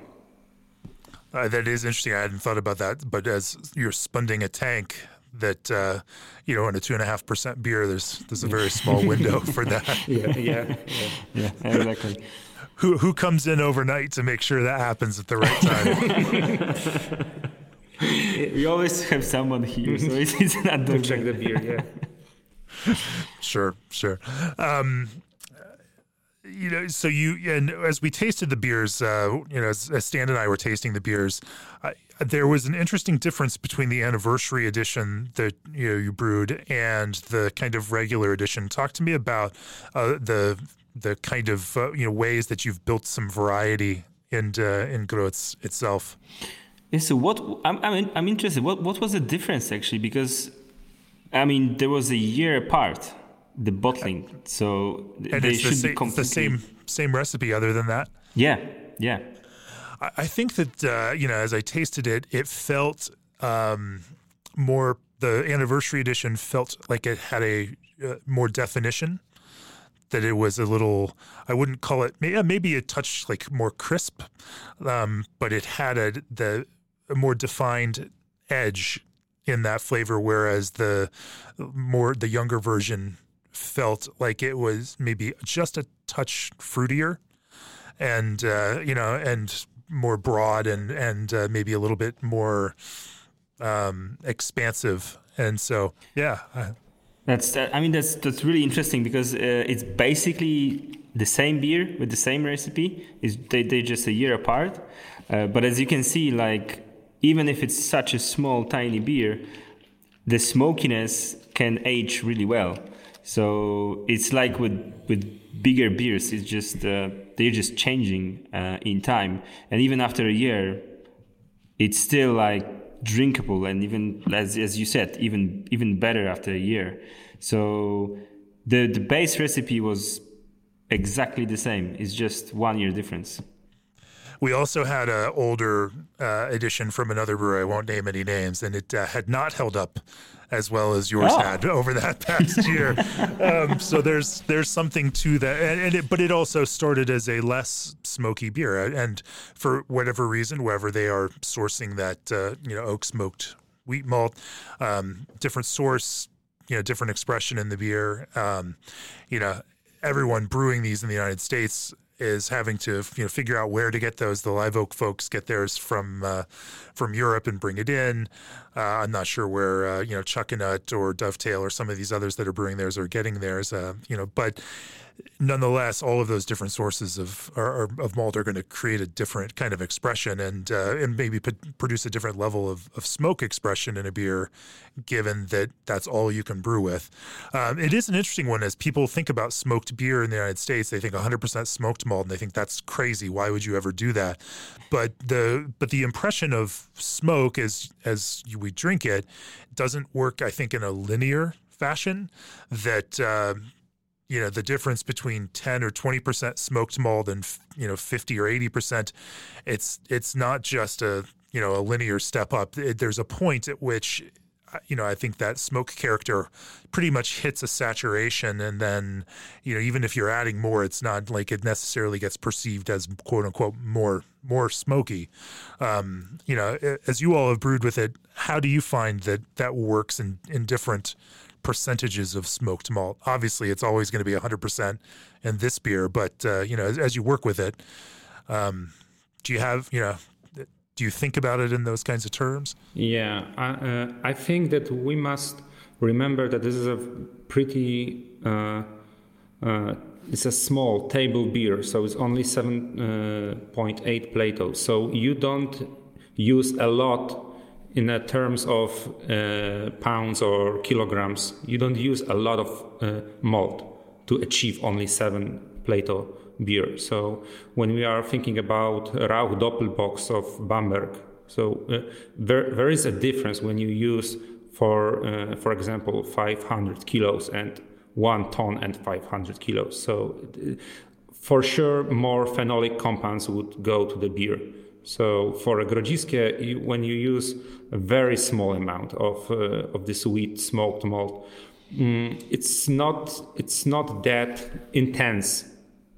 Uh, that is interesting. I hadn't thought about that, but as you're spunding a tank, that uh, you know in a two and a half percent beer there's there's a very small window for that yeah yeah yeah, yeah exactly who who comes in overnight to make sure that happens at the right time. we always have someone here, so it's, it's not to check the beer. Yeah. sure, sure. Um, you know, so you and as we tasted the beers, uh, you know, as, as, Stan and I were tasting the beers, uh, there was an interesting difference between the anniversary edition that you know you brewed and the kind of regular edition. Talk to me about uh, the the kind of uh, you know ways that you've built some variety in uh, in Groß itself. Yeah, so what I'm I'm, I'm interested. What what was the difference actually? Because I mean there was a year apart the bottling, so they should the, be completely... the same same recipe. Other than that, yeah, yeah. I, I think that uh, you know as I tasted it, it felt um, more. The anniversary edition felt like it had a uh, more definition that it was a little I wouldn't call it maybe a touch like more crisp, um, but it had a the a more defined edge in that flavor, whereas the more the younger version felt like it was maybe just a touch fruitier, and uh, you know, and more broad and and uh, maybe a little bit more um, expansive. And so, yeah, that's I mean that's that's really interesting because uh, it's basically the same beer with the same recipe. Is they they just a year apart, uh, but as you can see, like even if it's such a small tiny beer, the smokiness can age really well. So it's like with with bigger beers, it's just uh, they're just changing uh, in time, and even after a year, it's still like drinkable and even as as you said even even better after a year. So the the base recipe was exactly the same. It's just one year difference we also had an older uh, edition from another brewery. I won't name any names, and it uh, had not held up as well as yours oh. had over that past year. um, so there's there's something to that, and, and it, but it also started as a less smoky beer, and for whatever reason, wherever they are sourcing that uh, you know oak smoked wheat malt, um, different source, you know different expression in the beer. Um, you know, everyone brewing these in the United States is having to you know figure out where to get those. The Live Oak folks get theirs from uh, from Europe and bring it in. Uh, I'm not sure where uh, you know Chuckanut or Dovetail or some of these others that are brewing theirs are getting theirs. Uh, you know, but nonetheless, all of those different sources of of malt are going to create a different kind of expression and uh, and maybe produce a different level of, of smoke expression in a beer, given that that's all you can brew with. Um, it is an interesting one as people think about smoked beer in the United States. They think 100% smoked malt, and they think that's crazy. Why would you ever do that? But the but the impression of smoke as as we drink it doesn't work. I think in a linear fashion that. Uh, you know the difference between 10 or 20% smoked malt and you know 50 or 80% it's it's not just a you know a linear step up. There's a point at which uh, you know I think that smoke character pretty much hits a saturation and then you know even if you're adding more it's not like it necessarily gets perceived as quote unquote more more smoky. Um, you know as you all have brewed with it how do you find that that works in in different percentages of smoked malt. Obviously, it's always going to be 100% in this beer, but uh, you know, as, as, you work with it, um, do you have, you know, do you think about it in those kinds of terms? Yeah, I, uh, I think that we must remember that this is a pretty, uh, uh it's a small table beer, so it's only 7.8 uh, Plato. So you don't use a lot in terms of uh, pounds or kilograms, you don't use a lot of uh, malt to achieve only seven Plato beer. So when we are thinking about Rauch Doppelbock of Bamberg, so uh, there, there is a difference when you use, for uh, for example, 500 kilos and one ton and 500 kilos. So uh, for sure, more phenolic compounds would go to the beer. So for a grodziskie, when you use a very small amount of uh, of the sweet smoked malt, mm, it's not it's not that intense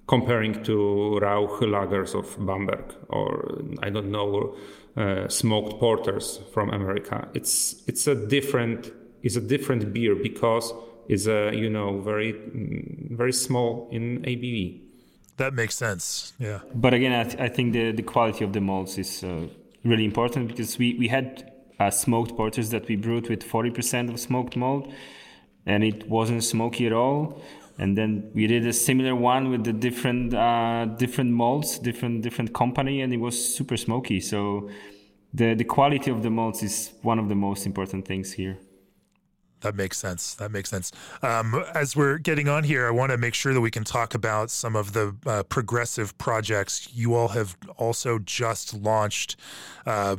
comparing to Rauch lagers of Bamberg or I don't know uh, smoked porters from America. It's it's a different it's a different beer because it's a you know very mm, very small in ABV that makes sense. Yeah. But again, I, th- I think the, the quality of the malts is uh, really important because we, we had uh, smoked porters that we brewed with 40% of smoked malt and it wasn't smoky at all. And then we did a similar one with the different uh, different malts, different different company, and it was super smoky. So the the quality of the malts is one of the most important things here. That makes sense. That makes sense. Um, as we're getting on here, I want to make sure that we can talk about some of the uh, progressive projects. You all have also just launched uh,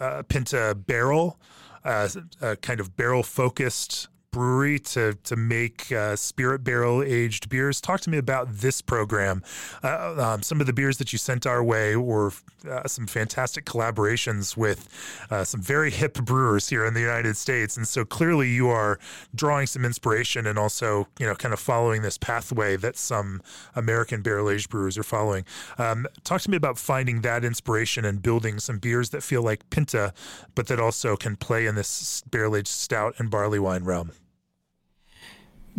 uh, Pinta Barrel, a kind of barrel focused brewery to to make uh, spirit barrel aged beers. Talk to me about this program. Uh, um, some of the beers that you sent our way were uh, some fantastic collaborations with uh, some very hip brewers here in the United States, and so clearly you are drawing some inspiration and also you know kind of following this pathway that some American barrel aged brewers are following. Um, talk to me about finding that inspiration and building some beers that feel like Pinta, but that also can play in this barrel aged stout and barley wine realm.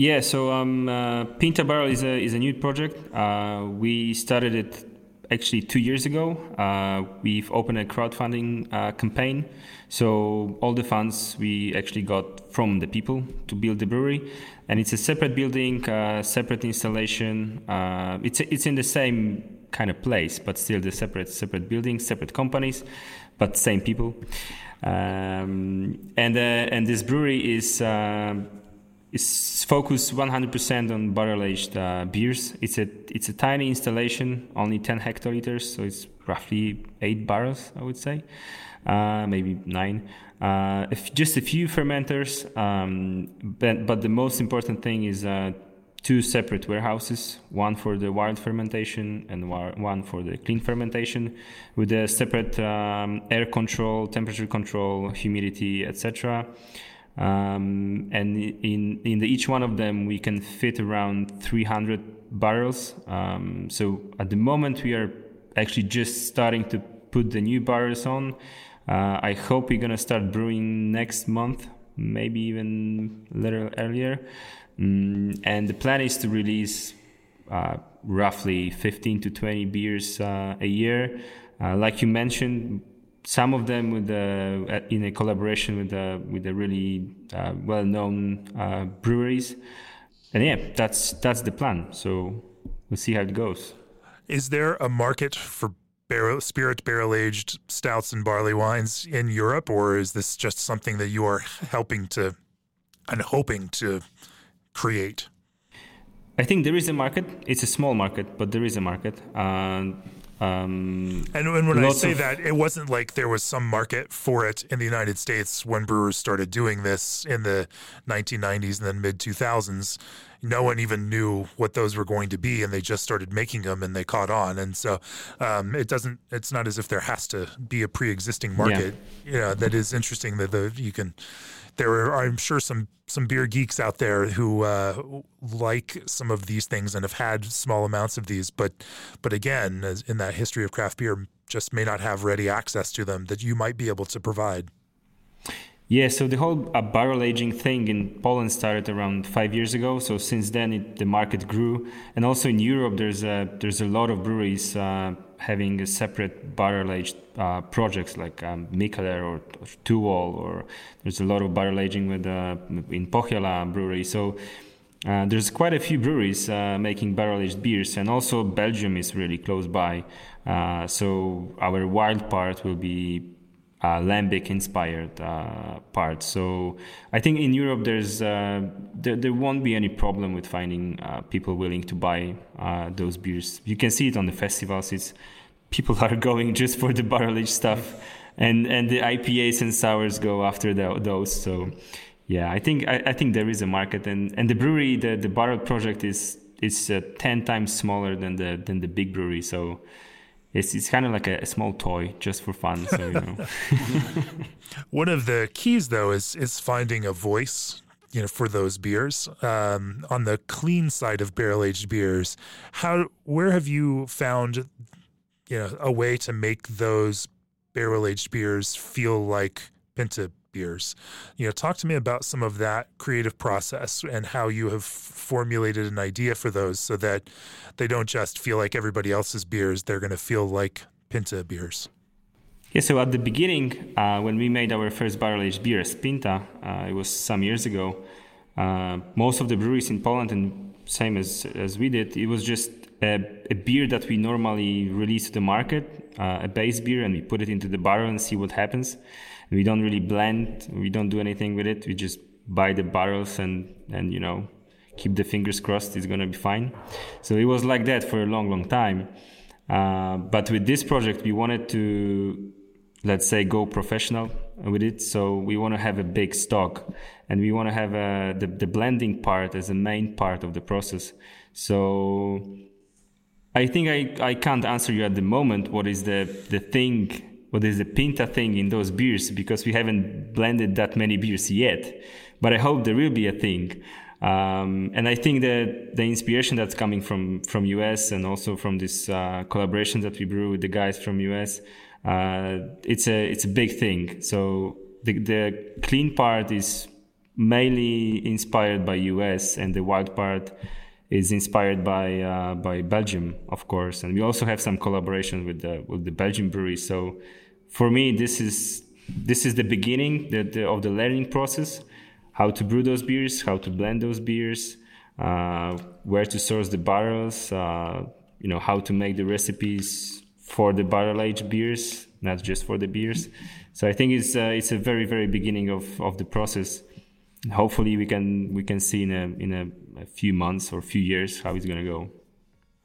Yeah, so um, uh, Pinta Barrel is a is a new project. Uh, we started it actually two years ago. Uh, we've opened a crowdfunding uh, campaign, so all the funds we actually got from the people to build the brewery, and it's a separate building, uh, separate installation. Uh, it's it's in the same kind of place, but still the separate separate buildings, separate companies, but same people. Um, and and this brewery is is focused 100% on barrel aged uh, beers. It's a it's a tiny installation, only 10 hectoliters, so it's roughly eight barrels, I would say, uh, maybe nine. Uh, if just a few fermenters, um, but but the most important thing is uh, two separate warehouses, one for the wild fermentation and one for the clean fermentation, with a separate um, air control, temperature control, humidity, etc. Um, and in in the, each one of them we can fit around 300 barrels. Um, so at the moment we are actually just starting to put the new barrels on. Uh, I hope we're gonna start brewing next month, maybe even a little earlier. Mm, and the plan is to release uh, roughly 15 to 20 beers uh, a year. Uh, like you mentioned, some of them with the, in a collaboration with the with the really uh, well-known uh, breweries. And yeah, that's that's the plan. So we'll see how it goes. Is there a market for barrel, spirit barrel aged stouts and barley wines in Europe, or is this just something that you are helping to and hoping to create? I think there is a market. It's a small market, but there is a market. Uh, um, and, and, when I say of, that, it wasn't like there was some market for it in the United States when brewers started doing this in the 1990s and then mid 2000s. No one even knew what those were going to be, and they just started making them, and they caught on. And so, um, it doesn't. It's not as if there has to be a pre-existing market. Yeah, you know, that is interesting that the you can there are, I'm sure, some some beer geeks out there who uh, like some of these things and have had small amounts of these, but but again, in that history of craft beer, just may not have ready access to them that you might be able to provide. Yeah, so the whole uh, barrel aging thing in Poland started around five years ago. So since then, it, the market grew, and also in Europe, there's a there's a lot of breweries uh, having a separate barrel aged uh, projects like um, or, or To Øl, or there's a lot of barrel aging with uh, in Pohjala brewery. So. Uh, there's quite a few breweries uh, making barrel aged beers, and also Belgium is really close by. So our wild part will be uh, lambic inspired uh, part. So I think in Europe there's uh, there, there won't be any problem with finding uh, people willing to buy uh, those beers. You can see it on the festivals. It's people are going just for the barrel aged stuff, and and the IPAs and sours go after the, those. So yeah, I think I, I, think there is a market, and and the brewery the the barrel project is is uh, ten times smaller than the than the big brewery. So it's it's kind of like a, a, small toy just for fun. So you know. One of the keys though is is finding a voice. You know, for those beers, um, on the clean side of barrel aged beers, how where have you found, you know, a way to make those barrel aged beers feel like Pinta beers. You know, talk to me about some of that creative process and how you have formulated an idea for those so that they don't just feel like everybody else's beers, they're going to feel like Pinta beers. Yeah, so at the beginning, uh, when we made our first barrel aged beer, Pinta, uh, it was some years ago. Uh, most of the breweries in Poland, and same as as we did, it was just a, a beer that we normally release to the market, uh, a base beer, and we put it into the barrel and see what happens we don't really blend we don't do anything with it. We just buy the barrels and and you know keep the fingers crossed it's gonna be fine. So it was like that for a long long time. Uh, but with this project we wanted to let's say go professional with it. So we want to have a big stock and we want to have a, the, the blending part as a main part of the process. So i think I, I can't answer you at the moment what is the, the thing what is the pinta thing in those beers because we haven't blended that many beers yet. But I hope there will be a thing. Um, and I think that the inspiration that's coming from from US and also from this uh, collaboration that we brew with the guys from US, uh, it's a it's a big thing. So the the clean part is mainly inspired by US, and the wild part is inspired by uh, by Belgium, of course. And we also have some collaboration with the with the Belgian breweries. So for me, this is this is the beginning the, the, of the learning process. How to brew those beers, how to blend those beers, uh, where to source the barrels, uh, you know, how to make the recipes for the barrel aged beers, not just for the beers. So I think it's uh, it's a very very beginning of, of the process. Hopefully we can we can see in a in a, a few months or few years how it's gonna go.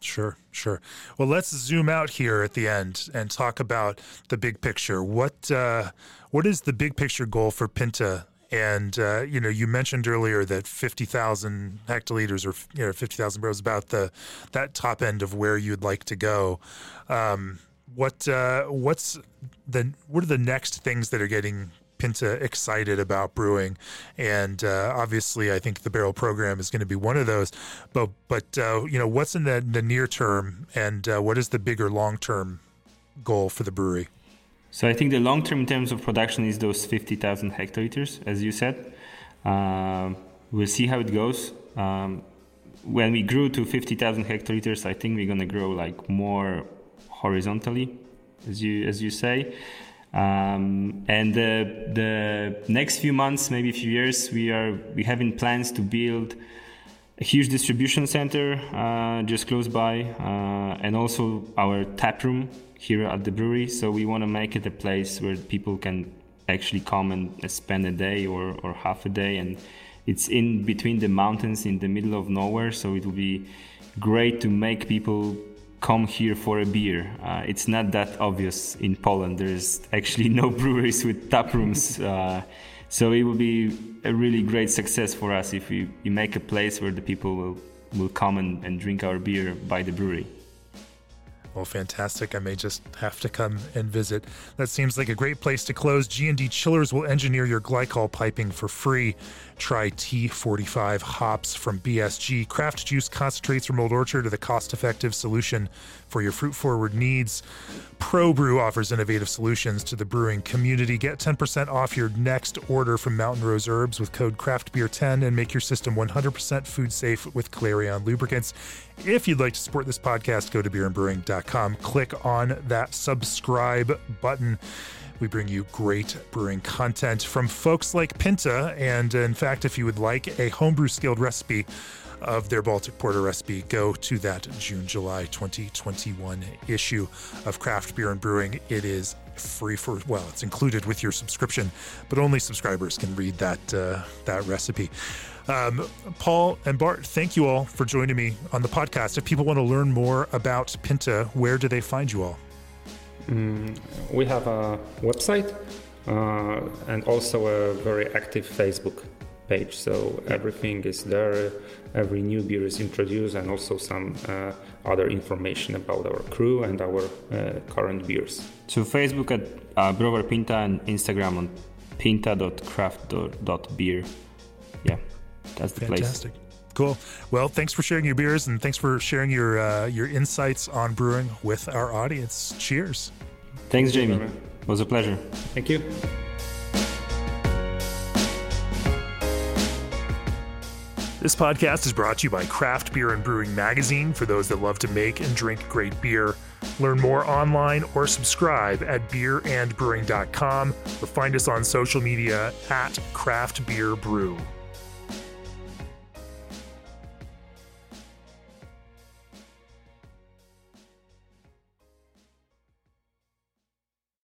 Sure, sure. Well, let's zoom out here at the end and talk about the big picture. What uh, what is the big picture goal for Pinta? And uh, you know, you mentioned earlier that fifty thousand hectoliters or you know fifty thousand barrels about the that top end of where you'd like to go. Um, what uh, what's the what are the next things that are getting Pinta excited about brewing, and uh, obviously, I think the barrel program is going to be one of those. But but uh, you know, what's in the, the near term, and uh, what is the bigger long term goal for the brewery? So I think the long term in terms of production is those 50,000 hectoliters, as you said. Uh, we'll see how it goes. Um, when we grew to 50,000 hectoliters, I think we're gonna grow like more horizontally, as you as you say. Um, and the, the next few months, maybe a few years, we are we having plans to build a huge distribution center uh, just close by, uh, and also our tap room here at the brewery. So we want to make it a place where people can actually come and spend a day or, or half a day, and it's in between the mountains in the middle of nowhere. So it will be great to make people come here for a beer. Uh, it's not that obvious in Poland. There's actually no breweries with tap rooms. Uh, so it will be a really great success for us if we, we make a place where the people will, will come and, and drink our beer by the brewery. Well, fantastic. I may just have to come and visit. That seems like a great place to close. G&D Chillers will engineer your glycol piping for free. Try T45 hops from BSG. Craft juice concentrates from Old Orchard are the cost-effective solution for your fruit-forward needs. ProBrew offers innovative solutions to the brewing community. Get 10% off your next order from Mountain Rose Herbs with code CraftBeer10 and make your system 100% food safe with Clarion lubricants. If you'd like to support this podcast, go to beerandbrewing.com. Click on that subscribe button. We bring you great brewing content from folks like Pinta. And in fact, if you would like a homebrew skilled recipe of their Baltic Porter recipe, go to that June July 2021 issue of Craft Beer and Brewing. It is free for well, it's included with your subscription, but only subscribers can read that uh, that recipe. Um, Paul and Bart, thank you all for joining me on the podcast. If people want to learn more about Pinta, where do they find you all? Mm, we have a website uh, and also a very active Facebook page. So everything is there. Every new beer is introduced, and also some uh, other information about our crew and our uh, current beers. So Facebook at uh, Browar Pinta and Instagram on pinta.craft.beer. Yeah. That's the Fantastic. place. Cool. Well, thanks for sharing your beers and thanks for sharing your uh, your insights on brewing with our audience. Cheers. Thanks, Jamie. It was a pleasure. Thank you. This podcast is brought to you by Craft Beer and Brewing Magazine for those that love to make and drink great beer. Learn more online or subscribe at beerandbrewing.com or find us on social media at Craft Beer Brew.